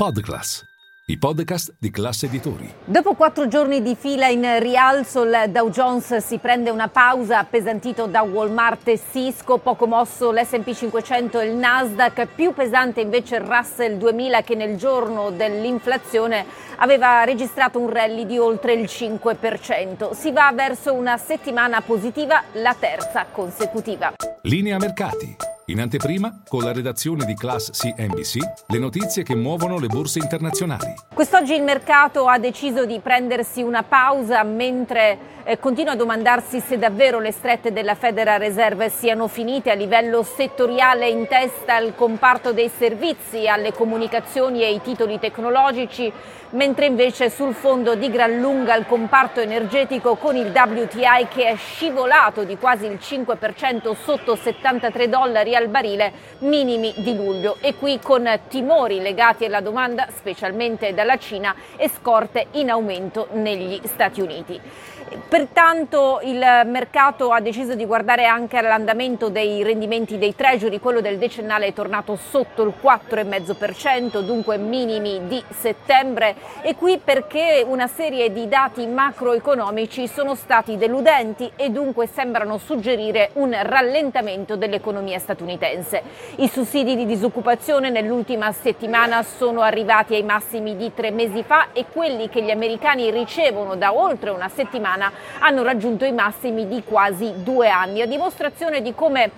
Podclass, i podcast di classe editori. Dopo quattro giorni di fila in rialzo, il Dow Jones si prende una pausa appesantito da Walmart e Cisco, poco mosso l'SP 500 e il Nasdaq, più pesante invece il Russell 2000 che nel giorno dell'inflazione aveva registrato un rally di oltre il 5%. Si va verso una settimana positiva, la terza consecutiva. Linea mercati. In anteprima, con la redazione di Class CNBC, le notizie che muovono le borse internazionali. Quest'oggi il mercato ha deciso di prendersi una pausa mentre eh, continua a domandarsi se davvero le strette della Federal Reserve siano finite a livello settoriale in testa al comparto dei servizi, alle comunicazioni e ai titoli tecnologici, mentre invece sul fondo di gran lunga il comparto energetico con il WTI che è scivolato di quasi il 5% sotto 73 dollari al barile, minimi di luglio e qui con timori legati alla domanda, specialmente dalla Cina, e scorte in aumento negli Stati Uniti. Pertanto il mercato ha deciso di guardare anche all'andamento dei rendimenti dei treasury, quello del decennale è tornato sotto il 4,5%, dunque minimi di settembre e qui perché una serie di dati macroeconomici sono stati deludenti e dunque sembrano suggerire un rallentamento dell'economia statunitense. I sussidi di disoccupazione nell'ultima settimana sono arrivati ai massimi di tre mesi fa e quelli che gli americani ricevono da oltre una settimana hanno raggiunto i massimi di quasi due anni, a dimostrazione di come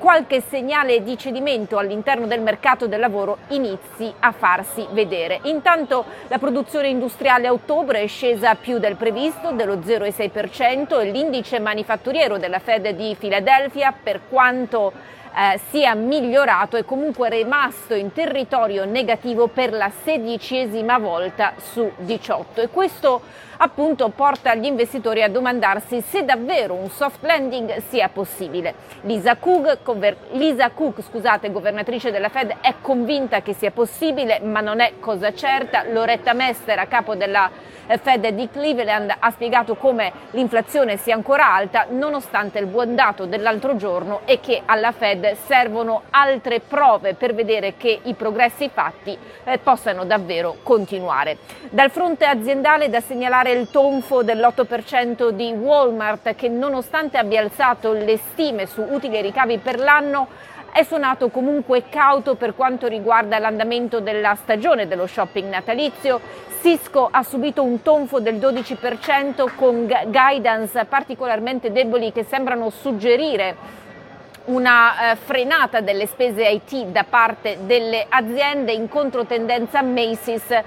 qualche segnale di cedimento all'interno del mercato del lavoro inizi a farsi vedere. Intanto la produzione industriale a ottobre è scesa più del previsto, dello 0,6% e l'indice manifatturiero della Fed di Filadelfia, per quanto eh, sia migliorato è comunque rimasto in territorio negativo per la sedicesima volta su 18 e questo appunto porta gli investitori a domandarsi se davvero un soft landing sia possibile. Lisa Cook, conver- Lisa Cook scusate, governatrice della Fed, è convinta che sia possibile, ma non è cosa certa. Loretta Mester, a capo della eh, Fed di Cleveland, ha spiegato come l'inflazione sia ancora alta nonostante il buon dato dell'altro giorno e che alla Fed servono altre prove per vedere che i progressi fatti eh, possano davvero continuare. Dal fronte aziendale da segnalare il tonfo dell'8% di Walmart che nonostante abbia alzato le stime su utili e ricavi per l'anno è suonato comunque cauto per quanto riguarda l'andamento della stagione dello shopping natalizio. Cisco ha subito un tonfo del 12% con guidance particolarmente deboli che sembrano suggerire una eh, frenata delle spese IT da parte delle aziende in controtendenza Macy's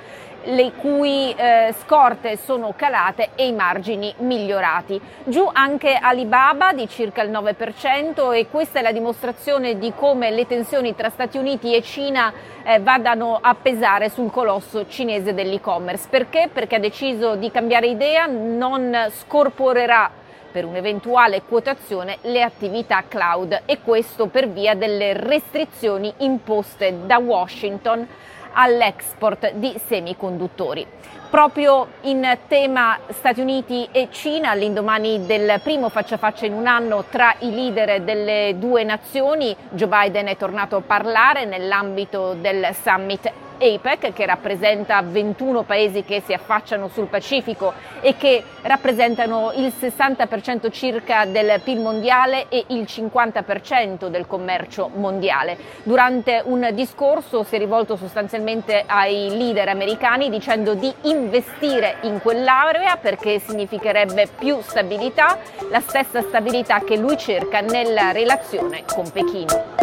le cui eh, scorte sono calate e i margini migliorati. Giù anche Alibaba di circa il 9% e questa è la dimostrazione di come le tensioni tra Stati Uniti e Cina eh, vadano a pesare sul colosso cinese dell'e-commerce. Perché? Perché ha deciso di cambiare idea, non scorporerà per un'eventuale quotazione le attività cloud e questo per via delle restrizioni imposte da Washington all'export di semiconduttori. Proprio in tema Stati Uniti e Cina, all'indomani del primo faccia a faccia in un anno tra i leader delle due nazioni, Joe Biden è tornato a parlare nell'ambito del summit APEC che rappresenta 21 paesi che si affacciano sul Pacifico e che rappresentano il 60% circa del PIL mondiale e il 50% del commercio mondiale. Durante un discorso si è rivolto sostanzialmente ai leader americani dicendo di investire in quell'area perché significherebbe più stabilità, la stessa stabilità che lui cerca nella relazione con Pechino.